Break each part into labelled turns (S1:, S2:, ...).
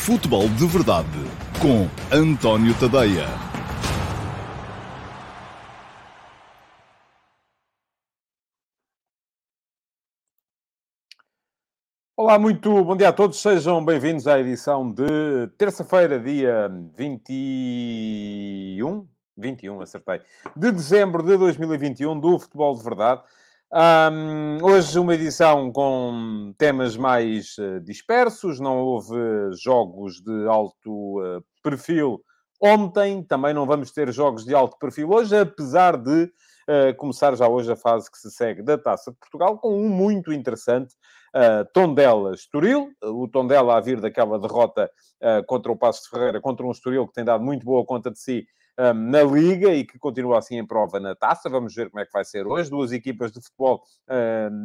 S1: Futebol de Verdade com António Tadeia.
S2: Olá, muito bom dia a todos, sejam bem-vindos à edição de terça-feira, dia 21, 21, acertei, de dezembro de 2021 do Futebol de Verdade. Um, hoje uma edição com temas mais uh, dispersos, não houve jogos de alto uh, perfil ontem, também não vamos ter jogos de alto perfil hoje, apesar de uh, começar já hoje a fase que se segue da Taça de Portugal, com um muito interessante uh, Tondela-Estoril, o Tondela a vir daquela derrota contra o Passo de Ferreira, contra um Estoril que tem dado muito boa conta de si na Liga e que continua assim em prova na taça. Vamos ver como é que vai ser hoje. Duas equipas de futebol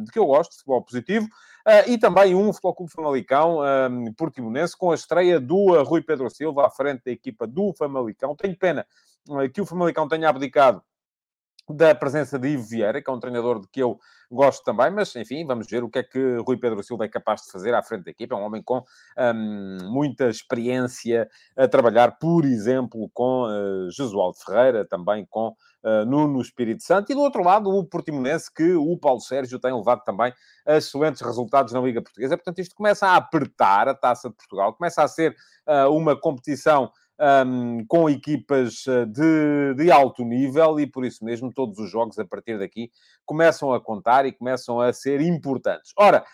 S2: de que eu gosto, futebol positivo. Uh, e também um Futebol Clube Famalicão, um, Portimonense, com a estreia do Rui Pedro Silva à frente da equipa do Famalicão. Tenho pena uh, que o Famalicão tenha abdicado da presença de Ivo Vieira, que é um treinador de que eu gosto também, mas enfim, vamos ver o que é que Rui Pedro Silva é capaz de fazer à frente da equipa. É um homem com um, muita experiência a trabalhar, por exemplo, com uh, Jesualdo Ferreira, também com uh, Nuno Espírito Santo, e do outro lado o Portimonense, que o Paulo Sérgio tem levado também a excelentes resultados na Liga Portuguesa. Portanto, isto começa a apertar a taça de Portugal, começa a ser uh, uma competição um, com equipas eh, de, de alto nível e por isso mesmo todos os jogos a partir daqui começam a contar e começam a ser importantes. Ora,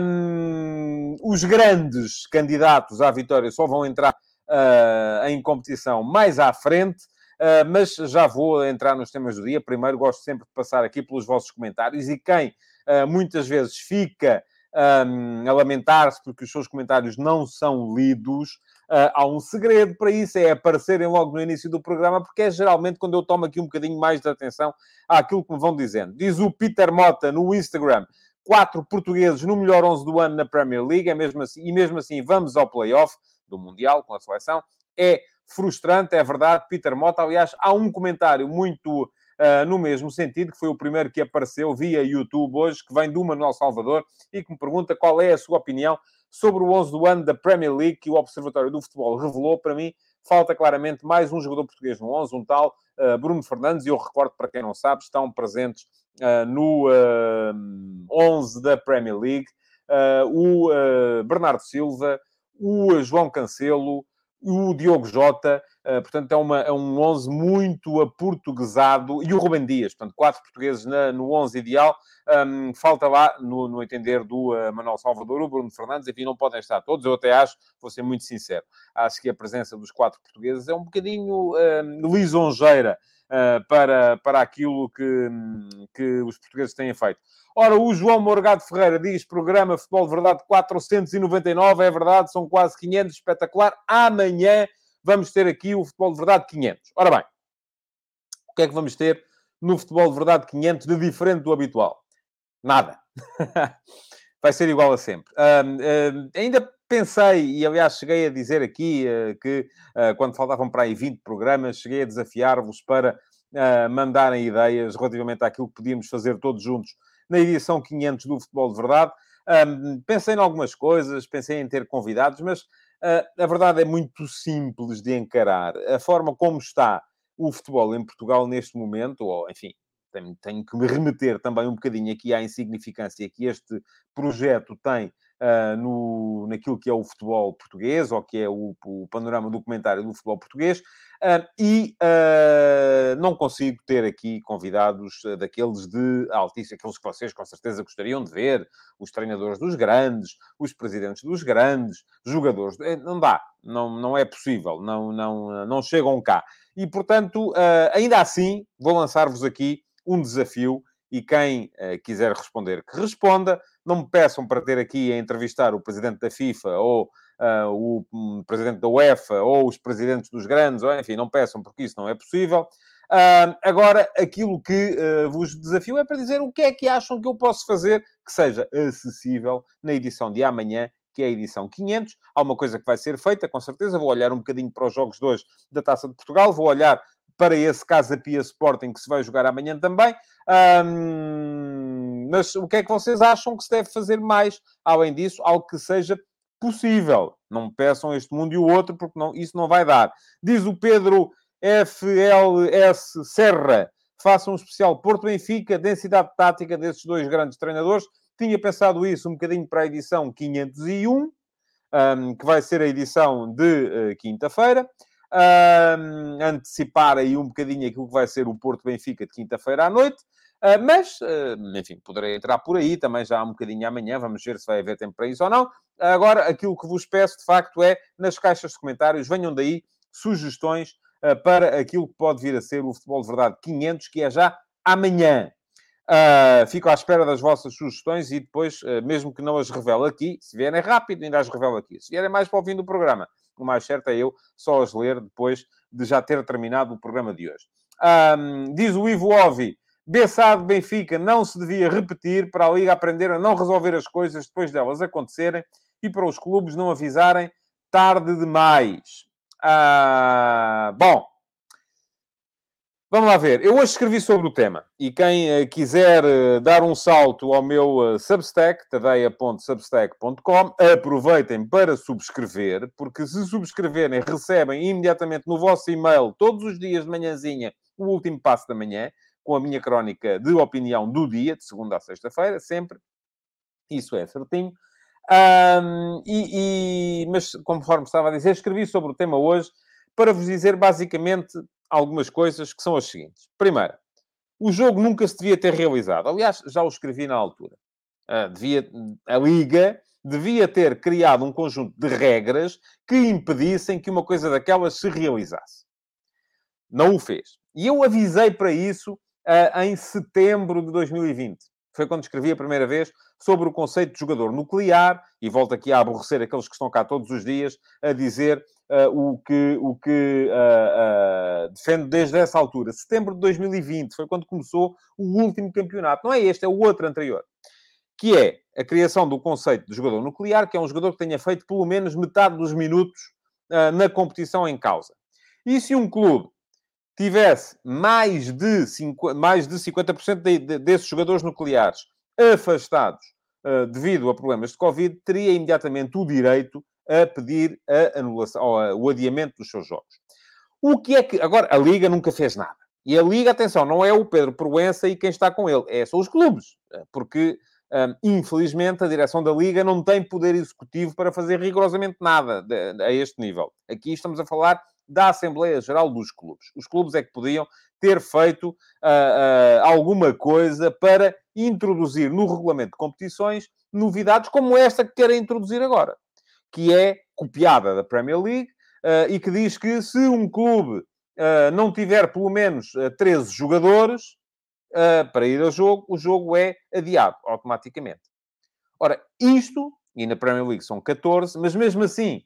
S2: um, os grandes candidatos à vitória só vão entrar uh, em competição mais à frente. Uh, mas já vou entrar nos temas do dia. Primeiro, gosto sempre de passar aqui pelos vossos comentários e quem uh, muitas vezes fica um, a lamentar-se porque os seus comentários não são lidos. Uh, há um segredo para isso, é aparecerem logo no início do programa, porque é geralmente quando eu tomo aqui um bocadinho mais de atenção àquilo que me vão dizendo. Diz o Peter Mota no Instagram, quatro portugueses no melhor 11 do ano na Premier League, é mesmo assim, e mesmo assim vamos ao playoff do Mundial com a seleção. É frustrante, é verdade, Peter Mota. Aliás, há um comentário muito uh, no mesmo sentido, que foi o primeiro que apareceu via YouTube hoje, que vem do Manuel Salvador e que me pergunta qual é a sua opinião sobre o 11 do ano da Premier League que o Observatório do Futebol revelou. Para mim, falta claramente mais um jogador português no 11, um tal uh, Bruno Fernandes, e eu recordo, para quem não sabe, estão presentes uh, no uh, 11 da Premier League o Bernardo Silva, o João Cancelo, o Diogo Jota, uh, portanto, é, uma, é um 11 muito aportuguesado, e o Rubem Dias, portanto, quatro portugueses na, no 11 ideal. Um, falta lá, no, no entender do uh, Manuel Salvador, o Bruno Fernandes, enfim, não podem estar todos. Eu até acho, vou ser muito sincero, acho que a presença dos quatro portugueses é um bocadinho uh, lisonjeira uh, para, para aquilo que, que os portugueses têm feito. Ora, o João Morgado Ferreira diz: programa Futebol de Verdade 499, é verdade, são quase 500, espetacular. Amanhã vamos ter aqui o Futebol de Verdade 500. Ora bem, o que é que vamos ter no Futebol de Verdade 500 de diferente do habitual? Nada. Vai ser igual a sempre. Ainda pensei, e aliás cheguei a dizer aqui uh, que quando faltavam para aí 20 programas, cheguei a desafiar-vos para mandarem ideias relativamente àquilo que podíamos fazer todos juntos na edição 500 do Futebol de Verdade. Um, pensei em algumas coisas, pensei em ter convidados, mas a verdade é muito simples de encarar. A forma como está o futebol em Portugal neste momento, ou enfim, tenho, tenho que me remeter também um bocadinho aqui à insignificância que este projeto tem uh, no, naquilo que é o futebol português, ou que é o, o panorama documentário do futebol português, uh, e uh, não consigo ter aqui convidados daqueles de altíssimo, aqueles que vocês com certeza gostariam de ver, os treinadores dos grandes, os presidentes dos grandes, jogadores. Eh, não dá, não, não é possível, não, não, não chegam cá. E, portanto, ainda assim, vou lançar-vos aqui um desafio e quem uh, quiser responder, que responda. Não me peçam para ter aqui a entrevistar o presidente da FIFA ou uh, o um, presidente da UEFA ou os presidentes dos grandes, ou enfim, não peçam porque isso não é possível. Uh, agora, aquilo que uh, vos desafio é para dizer o que é que acham que eu posso fazer que seja acessível na edição de amanhã, que é a edição 500. Há uma coisa que vai ser feita, com certeza. Vou olhar um bocadinho para os jogos de hoje da Taça de Portugal, vou olhar para esse Casa Pia Sporting que se vai jogar amanhã também. Um, mas o que é que vocês acham que se deve fazer mais? Além disso, algo que seja possível. Não me peçam este mundo e o outro, porque não, isso não vai dar. Diz o Pedro FLS Serra. Faça um especial Porto Benfica, densidade tática desses dois grandes treinadores. Tinha pensado isso um bocadinho para a edição 501, um, que vai ser a edição de uh, quinta-feira. Um, antecipar aí um bocadinho aquilo que vai ser o Porto Benfica de quinta-feira à noite. Uh, mas, uh, enfim, poderei entrar por aí também já há um bocadinho amanhã. Vamos ver se vai haver tempo para isso ou não. Agora, aquilo que vos peço, de facto, é, nas caixas de comentários, venham daí sugestões uh, para aquilo que pode vir a ser o Futebol de Verdade 500, que é já amanhã. Uh, fico à espera das vossas sugestões e depois, uh, mesmo que não as revele aqui, se vierem rápido, ainda as revelo aqui. Se vierem mais para o fim do programa, o mais certo é eu só as ler depois de já ter terminado o programa de hoje. Um, diz o Ivo Ovi, Bessado Benfica não se devia repetir para a Liga aprender a não resolver as coisas depois delas acontecerem e para os clubes não avisarem tarde demais. Ah, bom, Vamos lá ver. Eu hoje escrevi sobre o tema e quem uh, quiser uh, dar um salto ao meu uh, Substack, tadeia.substack.com, aproveitem para subscrever, porque se subscreverem, recebem imediatamente no vosso e-mail, todos os dias de manhãzinha, o último passo da manhã, com a minha crónica de opinião do dia, de segunda a sexta-feira, sempre. Isso é certinho. Um, e, e, mas, conforme estava a dizer, escrevi sobre o tema hoje para vos dizer basicamente algumas coisas que são as seguintes. Primeiro, o jogo nunca se devia ter realizado. Aliás, já o escrevi na altura. Uh, devia, a Liga devia ter criado um conjunto de regras que impedissem que uma coisa daquelas se realizasse. Não o fez. E eu avisei para isso uh, em setembro de 2020. Foi quando escrevi a primeira vez sobre o conceito de jogador nuclear, e volto aqui a aborrecer aqueles que estão cá todos os dias a dizer uh, o que, o que uh, uh, defendo desde essa altura. Setembro de 2020 foi quando começou o último campeonato. Não é este, é o outro anterior. Que é a criação do conceito de jogador nuclear, que é um jogador que tenha feito pelo menos metade dos minutos na competição em causa. E se um clube tivesse mais de, cinco, mais de 50% de, de, desses jogadores nucleares afastados uh, devido a problemas de Covid, teria imediatamente o direito a pedir a anulação, ou a, o adiamento dos seus jogos. O que é que... Agora, a Liga nunca fez nada. E a Liga, atenção, não é o Pedro Proença e quem está com ele, é, são os clubes. Porque, um, infelizmente, a direção da Liga não tem poder executivo para fazer rigorosamente nada de, a este nível. Aqui estamos a falar da Assembleia Geral dos clubes. Os clubes é que podiam ter feito uh, uh, alguma coisa para introduzir no regulamento de competições novidades como esta que querem introduzir agora que é copiada da Premier League uh, e que diz que se um clube não tiver pelo menos uh, eh, 13 jogadores para ir ao jogo, o jogo é adiado automaticamente. Ora, isto, e na Premier League são 14, mas mesmo assim,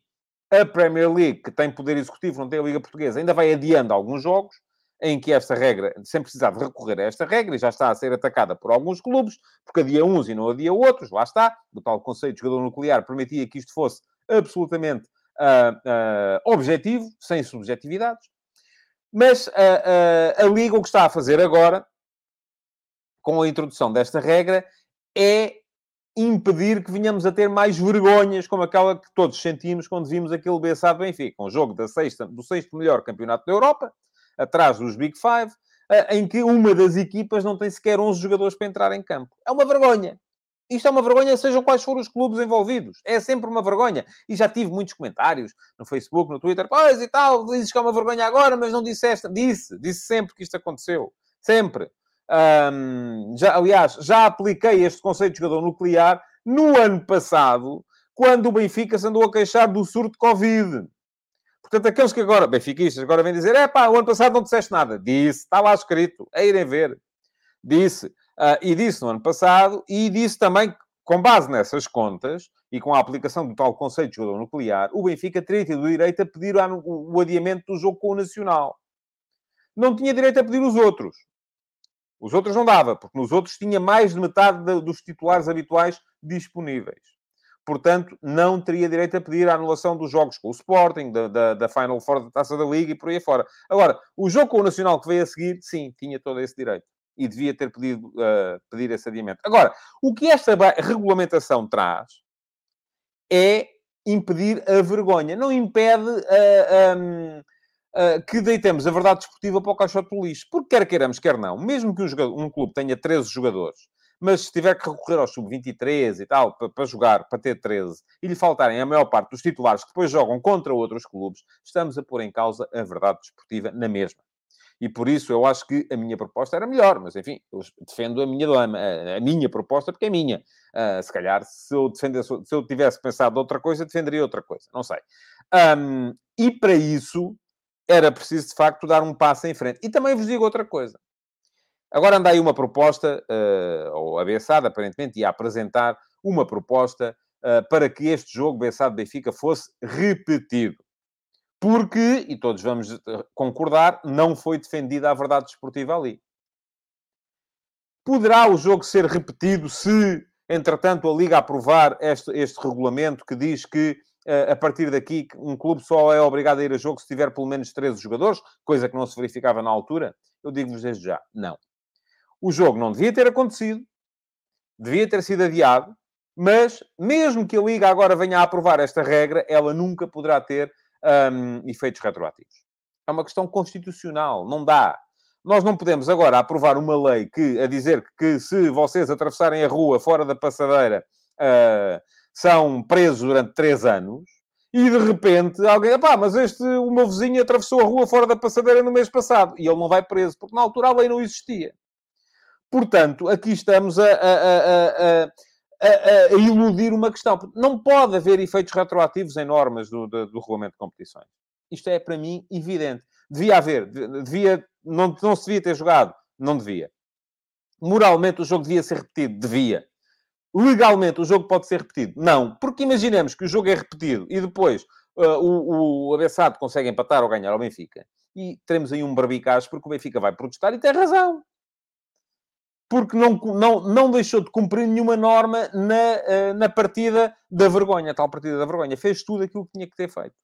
S2: a Premier League, que tem poder executivo, não tem a Liga Portuguesa, ainda vai adiando alguns jogos, em que esta regra, sem precisar de recorrer a esta regra, e já está a ser atacada por alguns clubes, porque adia uns e não adia outros, lá está, o tal conceito de jogador nuclear permitia que isto fosse absolutamente uh, uh, objetivo, sem subjetividades. Mas a Liga o que está a fazer agora, com a introdução desta regra, é impedir que venhamos a ter mais vergonhas como aquela que todos sentimos quando vimos aquele Bessado Benfica, um jogo da sexta, do sexto melhor campeonato da Europa, atrás dos Big Five, em que uma das equipas não tem sequer 11 jogadores para entrar em campo. É uma vergonha. Isto é uma vergonha, sejam quais forem os clubes envolvidos. É sempre uma vergonha. E já tive muitos comentários no Facebook, no Twitter. Pois e tal, dizes que é uma vergonha agora, mas não disseste. Disse, disse sempre que isto aconteceu. Sempre. Um, já, aliás, já apliquei este conceito de jogador nuclear no ano passado, quando o Benfica se andou a queixar do surto de Covid. Portanto, aqueles que agora, benfiquistas, agora vêm dizer, é pá, o ano passado não disseste nada. Disse, está lá escrito, é irem ver. Disse, Uh, e disse no ano passado, e disse também que, com base nessas contas e com a aplicação do tal conceito de jogador nuclear, o Benfica teria tido direito a pedir o adiamento do jogo com o Nacional. Não tinha direito a pedir os outros. Os outros não dava, porque nos outros tinha mais de metade de, dos titulares habituais disponíveis. Portanto, não teria direito a pedir a anulação dos jogos com o Sporting, da, da, da Final Four da Taça da Liga e por aí fora. Agora, o jogo com o Nacional que veio a seguir, sim, tinha todo esse direito e devia ter pedido, uh, pedir esse adiamento. Agora, o que esta regulamentação traz é impedir a vergonha. Não impede uh, uh, que deitemos a verdade desportiva para o caixote do lixo. Porque quer queiramos, quer não, mesmo que um, jogador, um clube tenha 13 jogadores, mas se tiver que recorrer ao sub-23 e tal, para, para, jogar, para ter 13, e lhe faltarem a maior parte dos titulares que depois jogam contra outros clubes, estamos a pôr em causa a verdade desportiva na mesma. E por isso eu acho que a minha proposta era melhor, mas enfim, eu defendo a minha a minha proposta, porque é minha. Uh, se calhar, se eu, defendesse, se eu tivesse pensado outra coisa, defenderia outra coisa, não sei. Um, e para isso era preciso, de facto, dar um passo em frente. E também vos digo outra coisa. Agora anda aí uma proposta, uh, ou a Bessade, aparentemente, ia apresentar uma proposta uh, para que este jogo Bessade-Benfica fosse repetido. Porque, e todos vamos eh, concordar, não foi defendida a verdade desportiva ali. Poderá o jogo ser repetido se, entretanto, a Liga aprovar este, este regulamento que diz que a partir daqui, um clube só é obrigado a ir a jogo se tiver pelo menos 13 jogadores, coisa que não se verificava na altura? Eu digo-vos desde já, não. O jogo não devia ter acontecido, devia ter sido adiado, mas mesmo que a Liga agora venha a aprovar esta regra, ela nunca poderá ter um, efeitos retroativos. É uma questão constitucional, não dá. Nós não podemos agora aprovar uma lei que, a dizer que se vocês atravessarem a rua fora da passadeira uh, são presos durante três anos, e de repente alguém, pá, mas este, o meu vizinho atravessou a rua fora da passadeira no mês passado, e ele não vai preso, porque na altura a lei não existia. Portanto, aqui estamos a, a, a, a, iludir uma questão. Não pode haver efeitos retroativos em normas do, do, do, regulamento de competições. Isto é, para mim, evidente. Devia haver. Devia, não, não se devia ter jogado. Não devia. Moralmente, o jogo devia ser repetido. Devia. Legalmente, o jogo pode ser repetido? Não. Porque imaginemos que o jogo é repetido e depois uh, o, o consegue empatar ou ganhar ao Benfica. E teremos aí um barbicaz porque o Benfica vai protestar e tem razão porque não, não, não deixou de cumprir nenhuma norma na, eh, na partida da vergonha, tal partida da vergonha. Fez tudo aquilo que tinha que ter feito.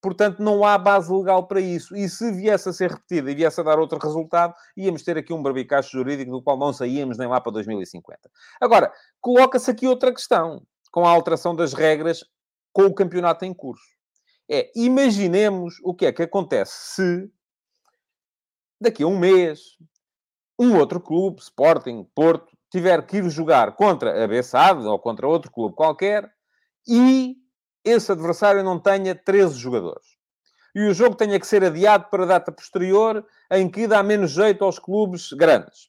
S2: Portanto, não há base legal para isso. E se viesse a ser repetida e viesse a dar outro resultado, íamos ter aqui um barbicacho jurídico do qual não saíamos nem lá para 2050. Agora, coloca-se aqui outra questão, com a alteração das regras com o campeonato em curso. É, imaginemos o que é que acontece se daqui a um mês, um outro clube, Sporting, Porto, tiver que ir jogar contra a Bessade ou contra outro clube qualquer e esse adversário não tenha 13 jogadores. E o jogo tenha que ser adiado para data posterior, em que dá menos jeito aos clubes grandes.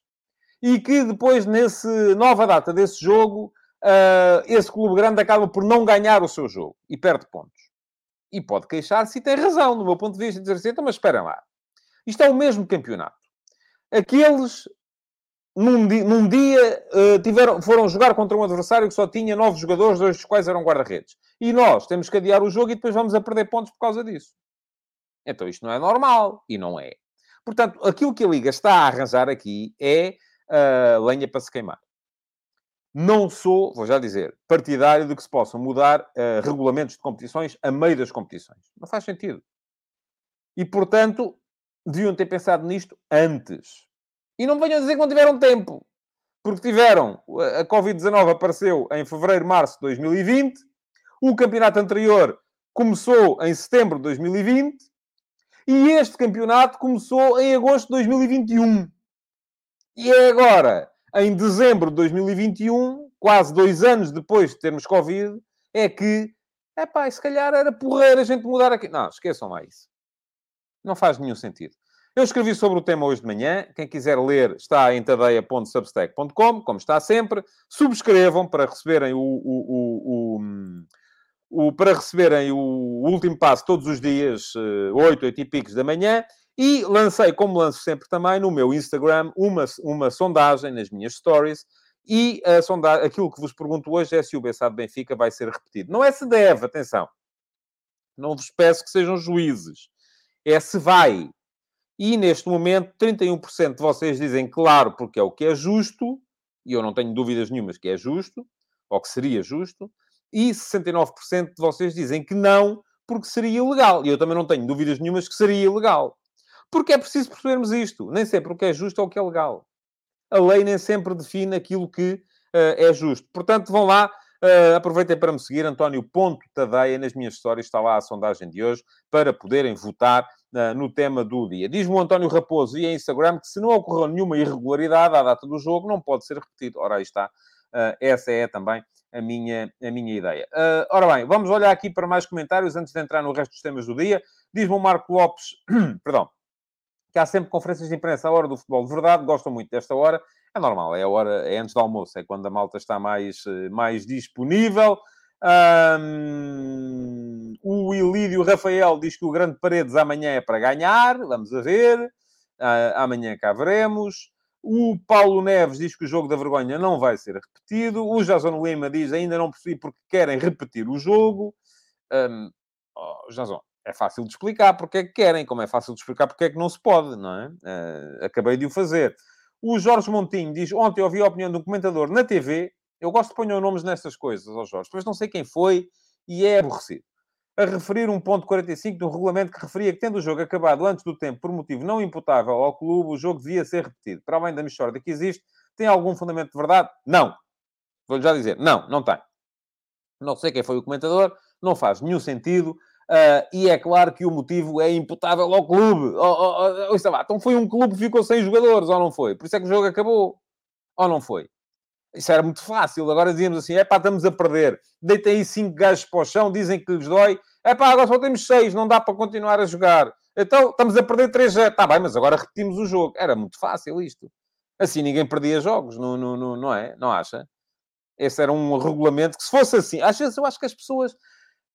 S2: E que depois, nessa nova data desse jogo, uh, esse clube grande acaba por não ganhar o seu jogo e perde pontos. E pode queixar-se e tem razão, no meu ponto de vista, dizer assim, então, mas esperem lá. Isto é o mesmo campeonato. Aqueles, num, num dia, uh, tiveram, foram jogar contra um adversário que só tinha nove jogadores, dois dos quais eram guarda-redes. E nós temos que adiar o jogo e depois vamos a perder pontos por causa disso. Então isto não é normal. E não é. Portanto, aquilo que a Liga está a arranjar aqui é uh, lenha para se queimar. Não sou, vou já dizer, partidário de que se possam mudar uh, regulamentos de competições a meio das competições. Não faz sentido. E, portanto, deviam ter pensado nisto antes. E não venham dizer que não tiveram tempo. Porque tiveram. A Covid-19 apareceu em fevereiro, março de 2020. O campeonato anterior começou em setembro de 2020. E este campeonato começou em agosto de 2021. E é agora, em dezembro de 2021, quase dois anos depois de termos Covid, é que, é pá, se calhar era porreira a gente mudar aqui. Não, esqueçam lá isso. Não faz nenhum sentido. Eu escrevi sobre o tema hoje de manhã. Quem quiser ler está em tadeia.substack.com, como está sempre. Subscrevam para receberem o, o, o, o, para receberem o último passo todos os dias, 8, eh, 8 e picos da manhã. E lancei, como lanço sempre também, no meu Instagram, uma, uma sondagem nas minhas stories. E a sondagem, aquilo que vos pergunto hoje é se o Bessado Benfica vai ser repetido. Não é se deve, atenção. Não vos peço que sejam juízes é se vai. E neste momento, 31% de vocês dizem claro, porque é o que é justo, e eu não tenho dúvidas nenhumas que é justo, ou que seria justo, e 69% de vocês dizem que não, porque seria ilegal. E eu também não tenho dúvidas nenhumas que seria ilegal. Porque é preciso percebermos isto. Nem sempre o que é justo é o que é legal. A lei nem sempre define aquilo que uh, é justo. Portanto, vão lá Uh, aproveitem para me seguir, António Ponto Tadeia, nas minhas histórias, está lá a sondagem de hoje, para poderem votar no tema do dia. Diz-me o António Raposo e em Instagram que se não ocorreu nenhuma irregularidade à data do jogo, não pode ser repetido. Ora, aí está. Uh, essa é também a minha, a minha ideia. ora bem, vamos olhar aqui para mais comentários antes de entrar no resto dos temas do dia. Diz-me o Marco Lopes, perdão, que há sempre conferências de imprensa à hora do futebol de verdade, gostam muito desta hora. É normal, é a hora, é antes do almoço, é quando a malta está mais, eh, mais disponível. O Ilídio Rafael diz que o Grande Paredes amanhã é para ganhar, vamos a ver. Uh, amanhã cá veremos. O Paulo Neves diz que o jogo da vergonha não vai ser repetido. O Jason Lima diz ainda não percebi porque querem repetir o jogo. Um, oh, Jason, é fácil de explicar porque é que querem, como é fácil de explicar porque é que não se pode, não é? Uh, acabei de o fazer. O Jorge Montinho diz: Ontem ouvi a opinião de um comentador na TV. Eu gosto de pôr nomes nestas coisas, ó Jorge, mas não sei quem foi e é aborrecido. A referir um ponto 45 do regulamento que referia que, tendo o jogo acabado antes do tempo por motivo não imputável ao clube, o jogo devia ser repetido. Para além da mixórdia que existe, tem algum fundamento de verdade? Não. Vou-lhe já dizer: não, não tem. Não sei quem foi o comentador, não faz nenhum sentido. Uh, e é claro que o motivo é imputável ao clube. Oh, oh, oh, então foi um clube que ficou sem jogadores, ou não foi? Por isso é que o jogo acabou. Ou não foi? Isso era muito fácil. Agora dizíamos assim: é pá, estamos a perder. Deitem aí cinco gajos para o chão, dizem que lhes dói. É pá, agora só temos seis, não dá para continuar a jogar. Então estamos a perder três já. Está bem, mas agora repetimos o jogo. Era muito fácil isto. Assim ninguém perdia jogos, não, não, não, não é? Não acha? Esse era um regulamento que, se fosse assim, às vezes eu acho que as pessoas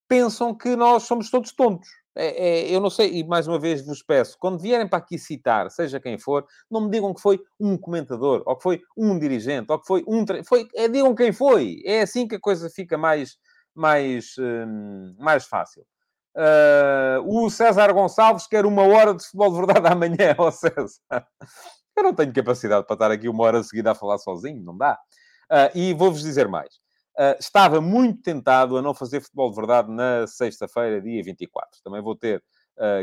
S2: pensam que nós somos todos tontos. É, é, eu não sei, e mais uma vez vos peço, quando vierem para aqui citar, seja quem for, não me digam que foi um comentador, ou que foi um dirigente, ou que foi um... Foi, é, digam quem foi. É assim que a coisa fica mais, mais, hum, mais fácil. Uh, o César Gonçalves quer uma hora de futebol de verdade amanhã, ó oh César. Eu não tenho capacidade para estar aqui uma hora seguida a falar sozinho, não dá. Uh, e vou-vos dizer mais. Uh, estava muito tentado a não fazer futebol de verdade na sexta-feira, dia 24. Também vou ter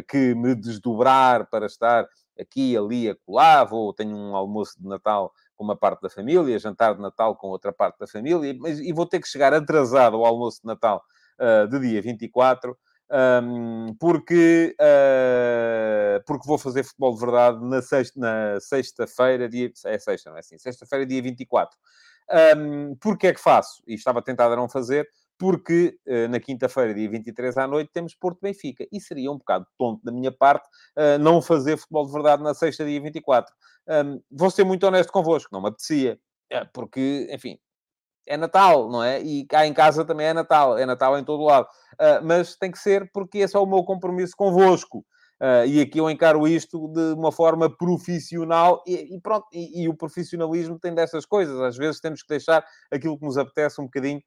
S2: que me desdobrar para estar aqui, ali, acolá. Vou, tenho um almoço de Natal uma parte da família, jantar de Natal com outra parte da família, e vou ter que chegar atrasado ao almoço de Natal uh, de dia 24. Um, porque, uh, porque vou fazer futebol de verdade na sexta, na sexta-feira, dia, é sexta, não é assim? Sexta-feira, dia 24. Um, porque é que faço? E estava tentado a não fazer, porque uh, na quinta-feira, dia 23 à noite, temos Porto Benfica. E seria um bocado tonto da minha parte uh, não fazer futebol de verdade na sexta, dia 24. Um, vou ser muito honesto convosco, não me apetecia. É, porque, enfim, é Natal, não é? E cá em casa também é Natal, é Natal em todo lado. Uh, mas tem que ser porque esse é o meu compromisso convosco. Uh, e aqui eu encaro isto de uma forma profissional e, e pronto, e, e, o profissionalismo tem dessas coisas. Às vezes temos que deixar aquilo que nos apetece um bocadinho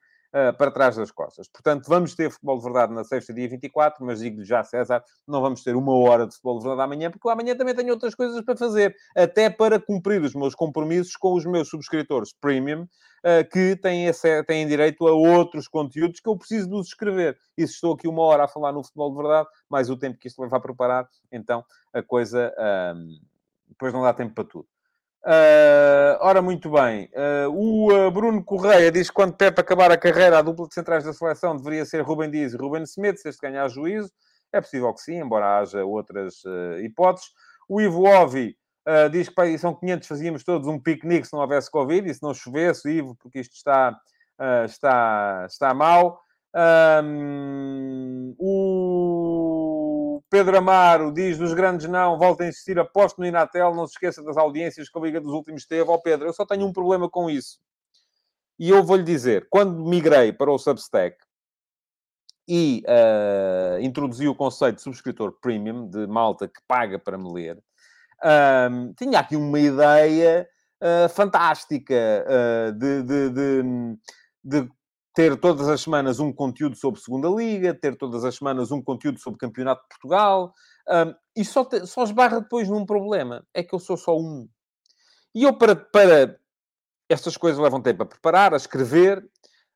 S2: para trás das costas. Portanto, vamos ter futebol de verdade na sexta, dia 24, mas digo-lhe já, César, não vamos ter uma hora de futebol de verdade amanhã, porque amanhã também tenho outras coisas para fazer, até para cumprir os meus compromissos com os meus subscritores premium, uh, que têm, esse, têm direito a outros conteúdos que eu preciso de escrever. E se estou aqui uma hora a falar no futebol de verdade, mais o tempo que isto leva a preparar, então a coisa depois não dá tempo para tudo. Uh, ora, muito bem. Uh, o uh, Bruno Correia diz que quando Pepe acabar a carreira, a dupla de centrais da seleção deveria ser Ruben Dias e Ruben Smith, se este ganhar juízo. É possível que sim, embora haja outras hipóteses. O Ivo Ovi diz que edição 500 fazíamos todos um piquenique se não houvesse Covid e se não chovesse, Ivo, porque isto está, está, está mal. Um, o Pedro Amaro diz dos grandes não, volta a insistir, aposto no Inatel, não se esqueça das audiências que a Liga dos Últimos teve. Ó oh, Pedro, eu só tenho um problema com isso. E eu vou-lhe dizer, quando migrei para o Substack e uh, introduzi o conceito de subscritor premium, de malta que paga para me ler, tinha aqui uma ideia uh, fantástica uh, de, de, de, de, ter todas as semanas um conteúdo sobre Segunda Liga, ter todas as semanas um conteúdo sobre Campeonato de Portugal, um, e só, te, só esbarra depois num problema, é que eu sou só um. E eu, para, para estas coisas levam tempo a preparar, a escrever,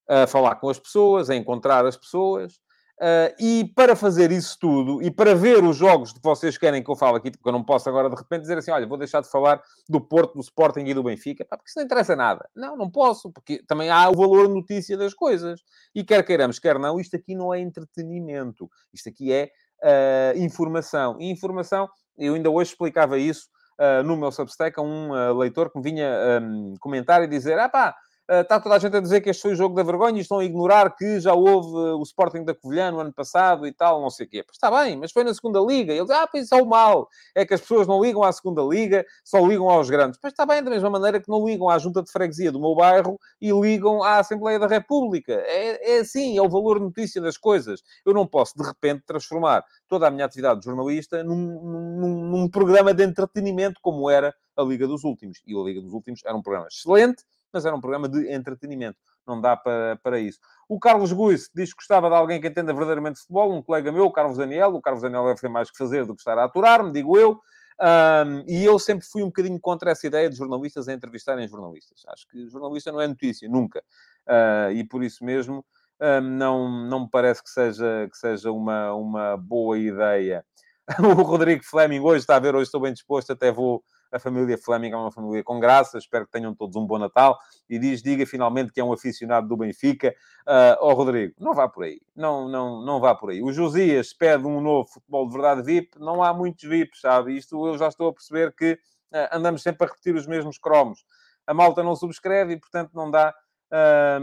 S2: a falar com as pessoas, a encontrar as pessoas. Uh, e para fazer isso tudo, e para ver os jogos que vocês querem que eu fale aqui, porque eu não posso agora de repente dizer assim, olha, vou deixar de falar do Porto, do Sporting e do Benfica, porque isso não interessa nada. Não, não posso, porque também há o valor notícia das coisas. E quer queiramos, quer não, isto aqui não é entretenimento. Isto aqui é uh, informação. E informação, eu ainda hoje explicava isso uh, no meu Substack a um leitor que me vinha um, comentar e dizer, ah pá, Está ah, toda a gente a dizer que este foi o jogo da vergonha e estão a ignorar que já houve uh, o Sporting da Covilhã no ano passado e tal, não sei o quê. Pois está bem, mas foi na segunda Liga. Eles, ah, pois isso é o mal. É que as pessoas não ligam à segunda Liga, só ligam aos grandes. Pois está bem, da mesma maneira que não ligam à junta de freguesia do meu bairro e ligam à Assembleia da República. É, é assim, é o valor notícia das coisas. Eu não posso, de repente, transformar toda a minha atividade de jornalista num, num, num programa de entretenimento como era a Liga dos Últimos. E a Liga dos Últimos era um programa excelente, mas era um programa de entretenimento. Não dá para, para isso. O Carlos Guiz diz que gostava de alguém que entenda verdadeiramente futebol, um colega meu, o Carlos Daniel. O Carlos Daniel deve ter mais que fazer do que estar a aturar-me, digo eu. Um, e eu sempre fui um bocadinho contra essa ideia de jornalistas a entrevistarem jornalistas. Acho que jornalista não é notícia, nunca. Uh, e por isso mesmo um, não, não me parece que seja, que seja uma, uma boa ideia. o Rodrigo Fleming hoje está a ver, hoje estou bem disposto, até vou a família Fleming é uma família com graça, espero que tenham todos um bom Natal. E diz, diga finalmente que é um aficionado do Benfica. Uh, oh, Rodrigo, não vá por aí. Não, não, não vá por aí. O Josias pede um novo futebol de verdade VIP. Não há muitos VIPs, sabe? Isto eu já estou a perceber que uh, andamos sempre a repetir os mesmos cromos. A malta não subscreve e, portanto, não dá... Uh,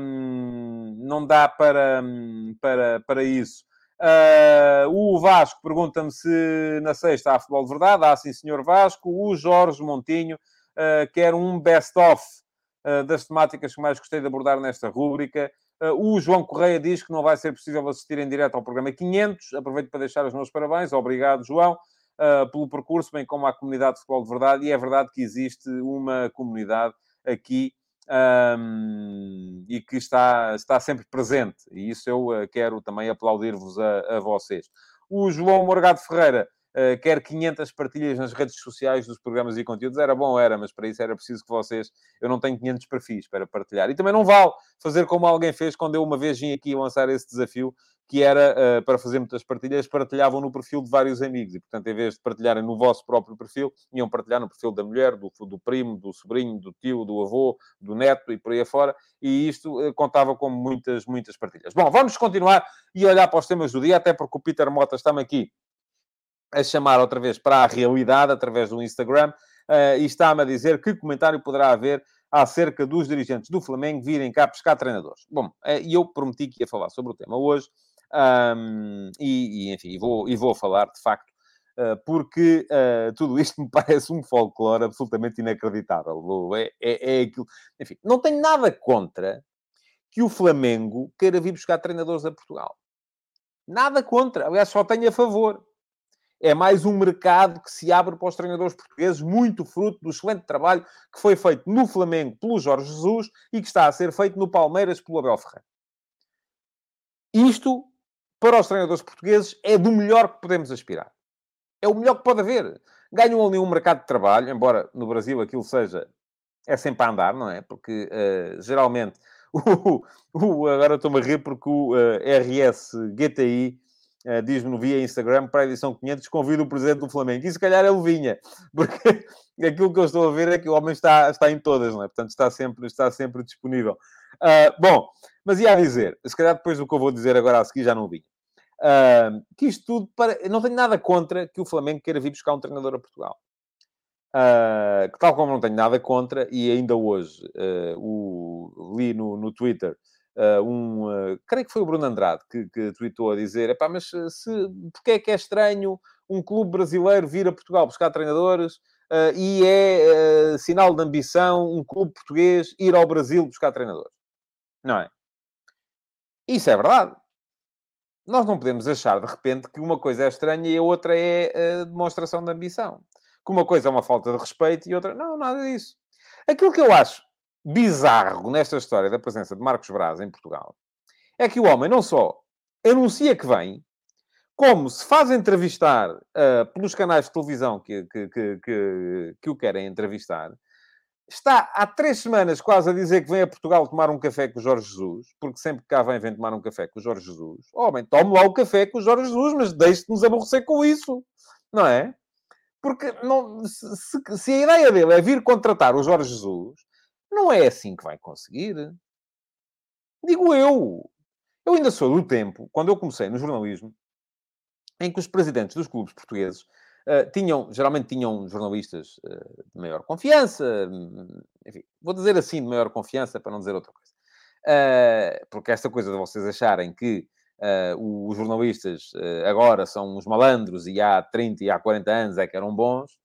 S2: não dá para, para, para isso. Uh, o Vasco pergunta-me se na sexta há futebol de verdade. Há sim, senhor Vasco. O Jorge Montinho uh, quer um best-of uh, das temáticas que mais gostei de abordar nesta rúbrica. o João Correia diz que não vai ser possível assistir em direto ao programa 500. Aproveito para deixar os meus parabéns. Obrigado, João, pelo percurso, bem como à comunidade de futebol de verdade. E é verdade que existe uma comunidade aqui um, e que está, está sempre presente. E isso eu uh, quero também aplaudir-vos a, a, vocês. O João Morgado Ferreira uh, quer 500 partilhas nas redes sociais dos programas e conteúdos. Era bom, era, mas para isso era preciso que vocês... Eu não tenho 500 perfis para partilhar. E também não vale fazer como alguém fez quando eu uma vez vim aqui lançar esse desafio que era uh, para fazer muitas partilhas, partilhavam no perfil de vários amigos. E, portanto, em vez de partilharem no vosso próprio perfil, iam partilhar no perfil da mulher, do, do primo, do sobrinho, do tio, do avô, do neto e por aí afora. E isto uh, contava com muitas, muitas partilhas. Bom, vamos continuar e olhar para os temas do dia, até porque o Peter Mota está-me aqui a chamar outra vez para a realidade através do Instagram uh, e está-me a dizer que comentário poderá haver acerca dos dirigentes do Flamengo virem cá pescar treinadores. Bom, e eu prometi que ia falar sobre o tema hoje. Um, e, e, enfim, vou, e vou falar de facto, uh, porque uh, tudo isto me parece um folclore absolutamente inacreditável. É, é, é aquilo. Enfim, não tenho nada contra que o Flamengo queira vir buscar treinadores a Portugal. Nada contra, aliás, só tenho a favor. É mais um mercado que se abre para os treinadores portugueses, muito fruto do excelente trabalho que foi feito no Flamengo pelo Jorge Jesus e que está a ser feito no Palmeiras pelo Abel Ferreira. Isto para os treinadores portugueses, é do melhor que podemos aspirar. É o melhor que pode haver. Ganham ali um mercado de trabalho, embora no Brasil aquilo seja... É sempre a andar, não é? Porque, uh, geralmente... O, o, agora estou-me a rir porque o uh, RS GTI uh, diz-me via Instagram para a edição 500 convido o presidente do Flamengo. E se calhar ele vinha. Porque aquilo que eu estou a ver é que o homem está, está em todas, não é? Portanto, está sempre, está sempre disponível. Uh, bom, mas ia dizer, se calhar depois do que eu vou dizer agora a seguir já não vi. Uh, que isto tudo para. Não tenho nada contra que o Flamengo queira vir buscar um treinador a Portugal. Uh, que tal como não tenho nada contra, e ainda hoje o, li no, no Twitter uh, um. creio que foi o Bruno Andrade que, que tweetou a dizer: epá, mas se, porque é que é estranho um clube brasileiro vir a Portugal buscar treinadores e é sinal de ambição um clube português ir ao Brasil buscar treinadores? Não é? Isso é verdade. Nós não podemos achar, de repente, que uma coisa é estranha e a outra é demonstração de ambição. Que uma coisa é uma falta de respeito e outra... Não, nada disso. Aquilo que eu acho bizarro nesta história da presença de Marcos Braz em Portugal é que o homem não só anuncia que vem, como se faz entrevistar uh, pelos canais de televisão que, que, que, que, que o querem entrevistar, está há três semanas quase a dizer que vem a Portugal tomar um café com o Jorge Jesus, porque sempre que cá vem, vem tomar um café com o Jorge Jesus. Homem, tome lá o café com o Jorge Jesus, mas deixe-nos aborrecer com isso, não é? Porque não, se, se, a ideia dele é vir contratar o Jorge Jesus, não é assim que vai conseguir. Digo eu. Eu ainda sou do tempo, quando eu comecei no jornalismo, em que os presidentes dos clubes portugueses uh, tinham, geralmente tinham jornalistas uh, de maior confiança, hum, enfim, vou dizer assim, de maior confiança, para não dizer outra coisa. Uh, porque esta coisa de vocês acharem que os jornalistas agora são uns malandros e há 30 e há 40 anos é que eram bons.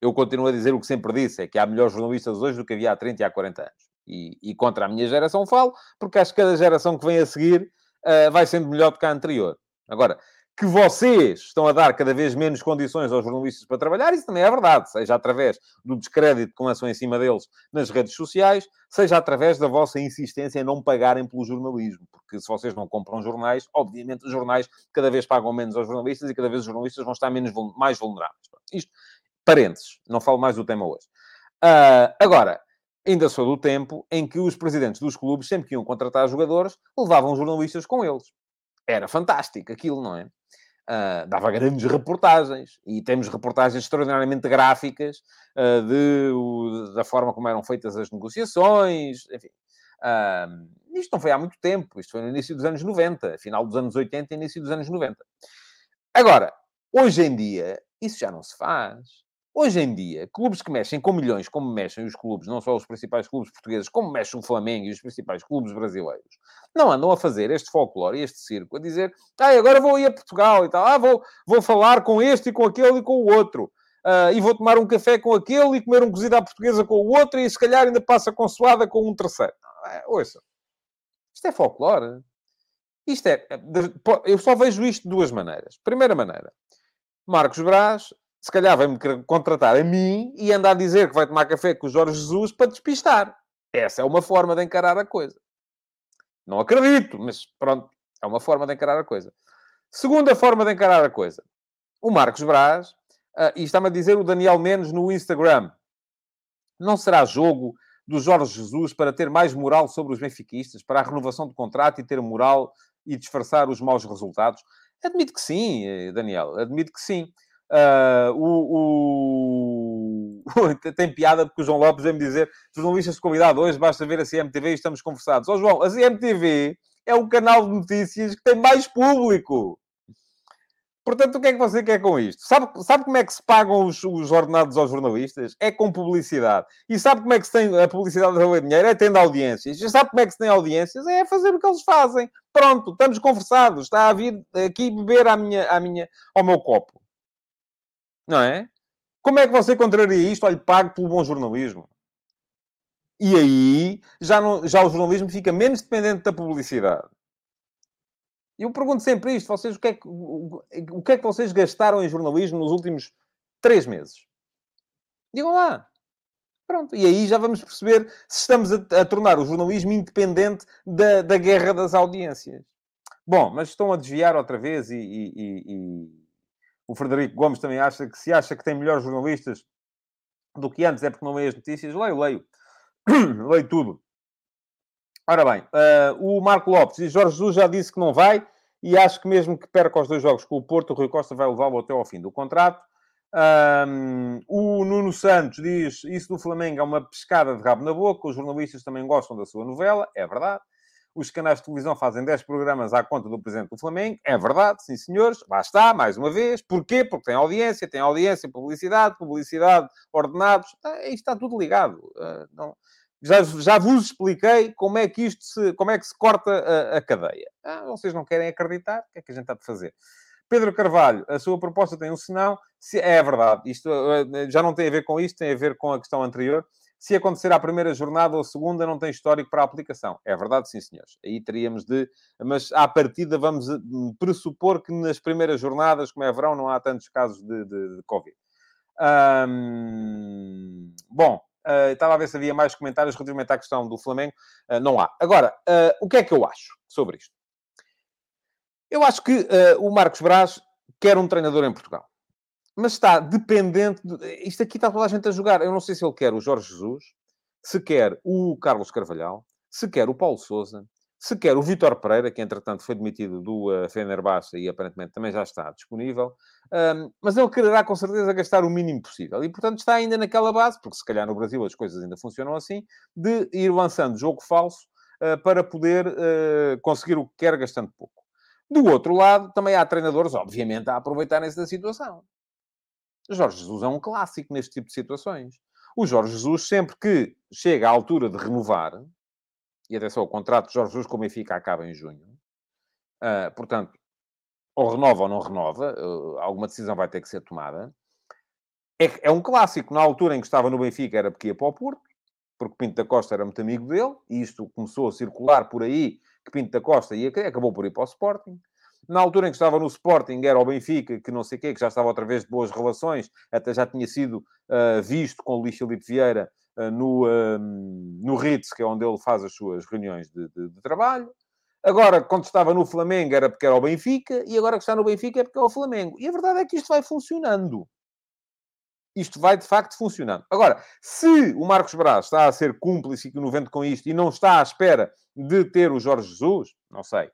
S2: Eu continuo a dizer o que sempre disse, é que há melhores jornalistas hoje do que havia há 30 e há 40 anos. E, e contra a minha geração falo, porque acho que cada geração que vem a seguir uh, vai sendo melhor do que a anterior. Agora, que vocês estão a dar cada vez menos condições aos jornalistas para trabalhar, isso também é verdade, seja através do descrédito que lançam em cima deles nas redes sociais, seja através da vossa insistência em não pagarem pelo jornalismo, porque se vocês não compram jornais, obviamente os jornais cada vez pagam menos aos jornalistas e cada vez os jornalistas vão estar menos, mais vulneráveis. Isto, parênteses, não falo mais do tema hoje. Uh, agora, ainda sou do tempo em que os presidentes dos clubes, sempre que iam contratar jogadores, levavam jornalistas com eles. Era fantástico aquilo, não é? Uh, dava grandes reportagens e temos reportagens extraordinariamente gráficas uh, de, o, da forma como eram feitas as negociações, enfim. Uh, isto não foi há muito tempo, isto foi no início dos anos 90, final dos anos 80 e início dos anos 90. Agora, hoje em dia, isso já não se faz. Hoje em dia, clubes que mexem com milhões, como mexem os clubes, não só os principais clubes portugueses, como mexe o Flamengo e os principais clubes brasileiros, não andam a fazer este folclore, este circo, a dizer, ah, agora vou ir a Portugal e tal, ah, vou, vou falar com este e com aquele e com o outro, uh, e vou tomar um café com aquele e comer um cozido à portuguesa com o outro, e se calhar ainda passa consoada com um terceiro. Ah, ouça, isto é folclore. Isto é, eu só vejo isto de duas maneiras. Primeira maneira, Marcos Braz se calhar vai-me contratar a mim e andar a dizer que vai tomar café com o Jorge Jesus para despistar. Essa é uma forma de encarar a coisa. Não acredito, mas pronto, é uma forma de encarar a coisa. Segunda forma de encarar a coisa. O Marcos Braz, uh, e está-me a dizer o Daniel Menos no Instagram, não será jogo do Jorge Jesus para ter mais moral sobre os benfiquistas, para a renovação do contrato e ter moral e disfarçar os maus resultados? Admito que sim, eh, Daniel, admito que sim. Uh, o, o... Tem piada porque o João Lopes vem-me dizer jornalistas de convidado hoje, basta ver a CMTV e estamos conversados. Ó oh, João, a CMTV é o canal de notícias que tem mais público. Portanto, o que é que você quer com isto? Sabe, sabe como é que se pagam os, os ordenados aos jornalistas? É com publicidade. E sabe como é que se tem a publicidade a dinheiro? É tendo audiências. E sabe como é que se tem audiências? É fazer o que eles fazem. Pronto, estamos conversados. Está a vir aqui beber à minha, à minha, ao meu copo. Não é? Como é que você contraria isto? Olha, pago pelo bom jornalismo. E aí, já, não, já o jornalismo fica menos dependente da publicidade. Eu pergunto sempre isto. Vocês, o, que é que, o, o que é que vocês gastaram em jornalismo nos últimos três meses? Digam lá. Pronto. E aí já vamos perceber se estamos a, a tornar o jornalismo independente da, da guerra das audiências. Bom, mas estão a desviar outra vez e, e, e o Frederico Gomes também acha que se acha que tem melhores jornalistas do que antes é porque não leio as notícias. Leio, leio. leio tudo. Ora bem, uh, o Marco Lopes e Jorge Jesus já disse que não vai e acho que mesmo que perca os dois jogos com o Porto, o Rui Costa vai levá-lo até ao fim do contrato. Um, o Nuno Santos diz isso do Flamengo é uma pescada de rabo na boca. Os jornalistas também gostam da sua novela, é verdade. Os canais de televisão fazem 10 programas à conta do Presidente do Flamengo. É verdade, sim senhores. Lá está, mais uma vez. Porquê? Porque tem audiência, tem audiência, publicidade, publicidade, ordenados. Ah, isto está tudo ligado. Uh, não... já, já vos expliquei como é que isto se, como é que se corta a, a cadeia. Ah, vocês não querem acreditar? O que é que a gente está de fazer? Pedro Carvalho, a sua proposta tem um senão. Se, é verdade, isto uh, já não tem a ver com isto, tem a ver com a questão anterior se acontecer à primeira jornada ou segunda, não tem histórico para a aplicação. É verdade, sim, senhores. Aí teríamos de. Mas à partida, vamos eh, pressupor que nas primeiras jornadas, como é verão, não há tantos casos de, de, de Covid. Hum... Bom, uh, estava a ver se havia mais comentários relativamente à questão do Flamengo. Uh, não há. Agora, uh, o que é que eu acho sobre isto? Eu acho que o Marcos Braz quer um treinador em Portugal. Mas está dependente. De... Isto aqui está toda a gente a jogar. Eu não sei se ele quer o Jorge Jesus, se quer o Carlos Carvalhal, se quer o Paulo Souza, se quer o Vítor Pereira, que entretanto foi demitido do uh, Fenerbahçe e aparentemente também já está disponível, um, mas ele quererá com certeza gastar o mínimo possível. E portanto está ainda naquela base, porque se calhar no Brasil as coisas ainda funcionam assim, de ir lançando jogo falso uh, para poder uh, conseguir o que quer gastando pouco. Do outro lado, também há treinadores, obviamente, a aproveitarem-se da situação. Jorge Jesus é um clássico neste tipo de situações. O Jorge Jesus, sempre que chega à altura de renovar, e atenção, o contrato de Jorge Jesus com o Benfica acaba em junho. Uh, portanto, ou renova ou não renova, uh, alguma decisão vai ter que ser tomada. É, é, um clássico. Na altura em que estava no Benfica era porque ia para o Porto, porque Pinto da Costa era muito amigo dele, e isto começou a circular por aí, que Pinto da Costa ia, acabou por ir para o Sporting. Na altura em que estava no Sporting, era o Benfica, que não sei o quê, que já estava outra vez de boas relações, até já tinha sido uh, visto com o Luís Filipe Vieira uh, no, uh, no Ritz, que é onde ele faz as suas reuniões de, de, de, trabalho. Agora, quando estava no Flamengo, era porque era o Benfica, e agora que está no Benfica é porque é o Flamengo. E a verdade é que isto vai funcionando. Isto vai, de facto, funcionando. Agora, se o Marcos Braz está a ser cúmplice e no vento com isto e não está à espera de ter o Jorge Jesus, não sei.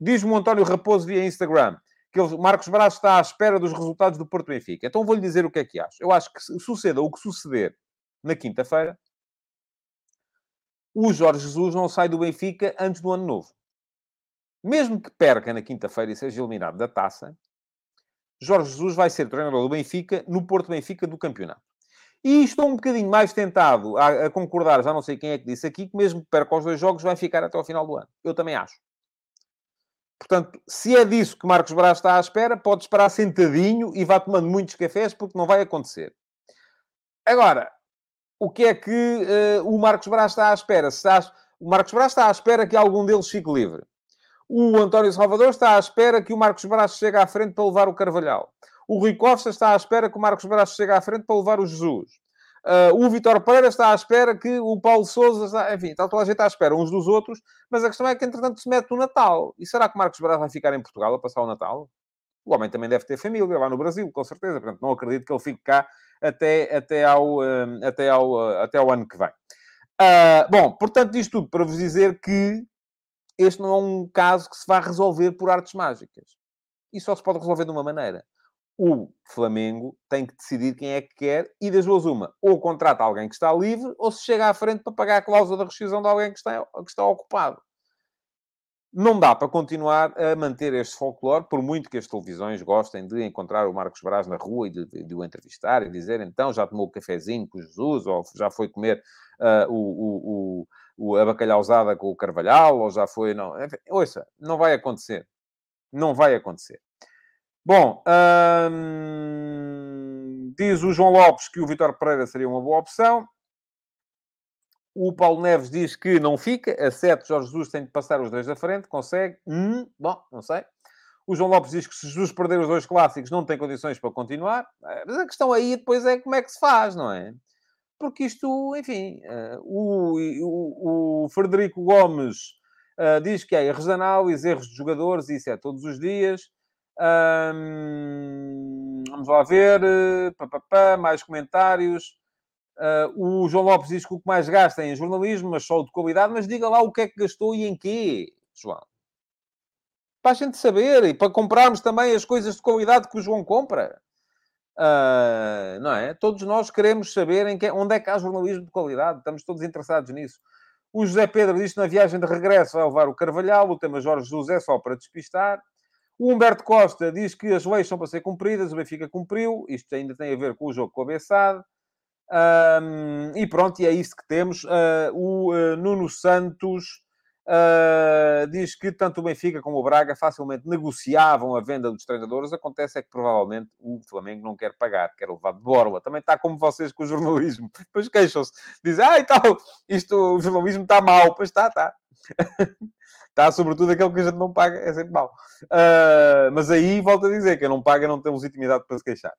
S2: Diz-me o António Raposo via Instagram que o Marcos Braz está à espera dos resultados do Porto Benfica. Então vou-lhe dizer o que é que acho. Eu acho que suceda o que suceder na quinta-feira, o Jorge Jesus não sai do Benfica antes do ano novo. Mesmo que perca na quinta-feira e seja eliminado da taça, Jorge Jesus vai ser treinador do Benfica no Porto Benfica do campeonato. E estou um bocadinho mais tentado a, a, concordar, já não sei quem é que disse aqui, que mesmo que perca os dois jogos vai ficar até ao final do ano. Eu também acho. Portanto, se é disso que Marcos Braz está à espera, pode esperar sentadinho e vá tomando muitos cafés, porque não vai acontecer. Agora, o que é que uh, o Marcos Braz está à espera? Está, o Marcos Braz está à espera que algum deles fique livre. O António Salvador está à espera que o Marcos Braz chegue à frente para levar o Carvalhal. O Rui Costa está à espera que o Marcos Braz chegue à frente para levar o Jesus. Uh, o Vitor Pereira está à espera que o Paulo Souza... Está... Enfim, está toda a gente à espera uns dos outros. Mas a questão é que, entretanto, se mete o Natal. E será que Marcos Braz vai ficar em Portugal a passar o Natal? O homem também deve ter família lá no Brasil, com certeza. Portanto, não acredito que ele fique cá até, até, ao, uh, até, ao, uh, até ao ano que vem. bom, portanto, isto tudo para vos dizer que este não é um caso que se vai resolver por artes mágicas. E só se pode resolver de uma maneira o Flamengo tem que decidir quem é que quer e das duas uma. Ou contrata alguém que está livre, ou se chega à frente para pagar a cláusula da rescisão de alguém que está, que está ocupado. Não dá para continuar a manter este folclore, por muito que as televisões gostem de encontrar o Marcos Braz na rua e de, de, de o entrevistar e dizer então já tomou o cafezinho com Jesus, ou já foi comer uh, o, o, o, a bacalhauzada com o Carvalhal, ou já foi... Não, ouça, não vai acontecer. Não vai acontecer. Bom, hum, diz o João Lopes que o Vitor Pereira seria uma boa opção. O Paulo Neves diz que não fica. A 7, Jorge Jesus tem de passar os dois da frente. Consegue? Hum, bom, não sei. O João Lopes diz que se Jesus perder os dois clássicos não tem condições para continuar. Eh, mas a questão aí depois é como é que se faz, não é? Porque isto, enfim, uh, o, o, o, Frederico Gomes uh, diz que há erros de erros de jogadores, isso é todos os dias vamos lá ver. Pá, mais comentários. Uh, o João Lopes diz que o que mais gasta é em jornalismo, mas só de qualidade. Mas diga lá o que é que gastou e em quê, João. Para a gente saber e para comprarmos também as coisas de qualidade que o João compra. Uh, não é? Todos nós queremos saber em que, onde é que há jornalismo de qualidade. Estamos todos interessados nisso. O José Pedro diz que na viagem de regresso vai levar o Carvalhal. O tema Jorge José só para despistar. O Humberto Costa diz que as leis são para ser cumpridas, o Benfica cumpriu, isto ainda tem a ver com o jogo com a Bessade. Um, e pronto, e é isso que temos. Uh, o uh, Nuno Santos uh, diz que tanto o Benfica como o Braga facilmente negociavam a venda dos treinadores. Acontece é que provavelmente o Flamengo não quer pagar, quer levar de borla. Também está como vocês com o jornalismo. Depois queixam-se, dizem, ah, e tal, isto, o jornalismo está mal. Pois está, está. Está, sobretudo, aquele que a gente não paga, é sempre mau. Uh, mas aí, volto a dizer, quem não paga não tem legitimidade para se queixar.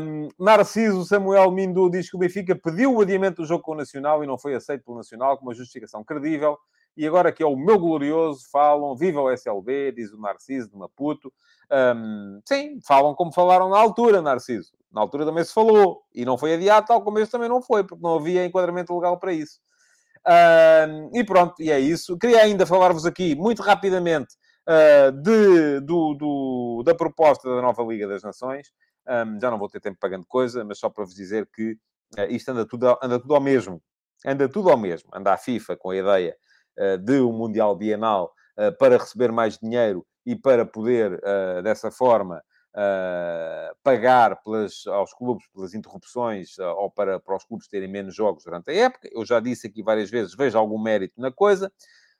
S2: Um, Narciso Samuel Mindu diz que o Benfica pediu o adiamento do jogo com o Nacional e não foi aceito pelo Nacional com uma justificação credível. e agora que é o meu glorioso, falam, viva o SLB, diz o Narciso de Maputo. Um, sim, falam como falaram na altura, Narciso. Na altura também se falou, e não foi adiado, tal como este também não foi, porque não havia enquadramento legal para isso. Um, e pronto, e é isso. Queria ainda falar-vos aqui, muito rapidamente, uh, de, do, do, da proposta da nova Liga das Nações. Um, já não vou ter tempo pagando coisa, mas só para vos dizer que uh, isto anda tudo, anda tudo ao mesmo. Anda tudo ao mesmo. Anda a FIFA com a ideia uh, de um Mundial Bienal para receber mais dinheiro e para poder, dessa forma, uh, pagar pelas, aos clubes pelas interrupções uh, ou para, para os clubes terem menos jogos durante a época. Eu já disse aqui várias vezes, vejo algum mérito na coisa.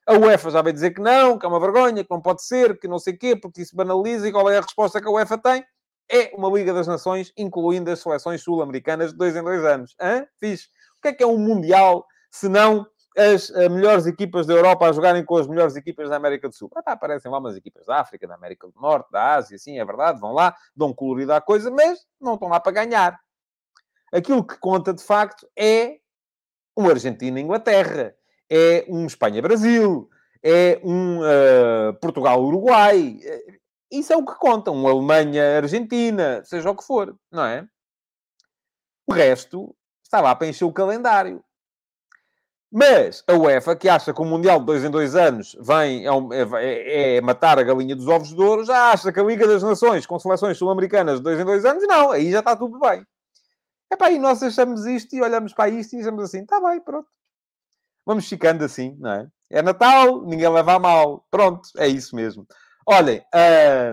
S2: A UEFA já vai dizer que não, que é uma vergonha, que não pode ser, que não sei o quê, porque isso banaliza. E qual é a resposta que a UEFA tem? É uma Liga das Nações, incluindo as seleções sul-americanas de dois em dois anos. Hã? Fiz. O que é que é um Mundial, se não as uh, melhores equipas da Europa a jogarem com as melhores equipas da América do Sul. Ah, tá, aparecem lá umas equipas da África, da América do Norte, da Ásia, sim, é verdade, vão lá, dão colorido à coisa, mas não estão lá para ganhar. Aquilo que conta, de facto, é um Argentina-Inglaterra, é um Espanha-Brasil, é um uh, Portugal-Uruguai. Isso é o que conta. Um Alemanha-Argentina, seja o que for, não é? O resto está lá para encher o calendário. Mas a UEFA, que acha que o Mundial de dois em dois anos vem, é, é, é, matar a galinha dos ovos de ouro, já acha que a Liga das Nações, com seleções sul-americanas de dois em dois anos, não, aí já está tudo bem. É pá, e nós achamos isto e olhamos para isto e dizemos assim, está bem, pronto. Vamos ficando assim, não é? É Natal, ninguém leva a mal. Pronto, é isso mesmo. Olhem,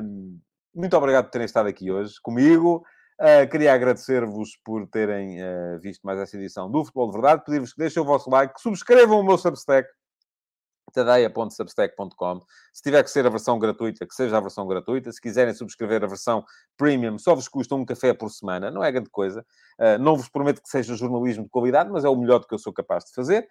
S2: hum, muito obrigado por terem estado aqui hoje comigo. Uh, queria agradecer-vos por terem uh, visto mais essa edição do Futebol de Verdade. Pedir-vos que deixem o vosso like, que subscrevam o meu Substack, tadeia.substack.com. Se tiver que ser a versão gratuita, que seja a versão gratuita. Se quiserem subscrever a versão premium, só vos custa um café por semana. Não é grande coisa. Uh, não vos prometo que seja jornalismo de qualidade, mas é o melhor do que eu sou capaz de fazer.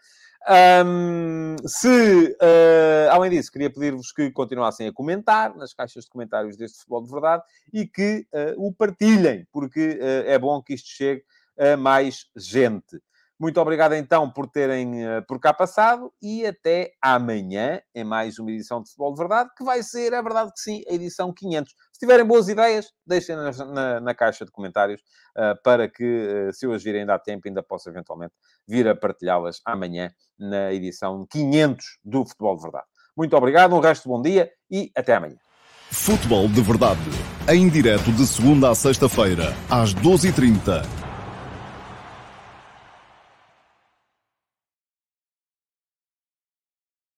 S2: Um, se, uh, além disso, queria pedir-vos que continuassem a comentar nas caixas de comentários deste Futebol de Verdade e que uh, o partilhem, porque é bom que isto chegue a mais gente. Muito obrigado então por terem por cá passado e até amanhã em mais uma edição de Futebol de Verdade, que vai ser, é verdade que sim, a edição 500. Se tiverem boas ideias, deixem na, na, na caixa de comentários para que, se eu as virem há tempo, ainda possa eventualmente vir a partilhá-las amanhã na edição 500 do Futebol de Verdade. Muito obrigado, um resto de bom dia e até amanhã.
S1: Futebol de Verdade, em direto de segunda a sexta-feira, às 12h30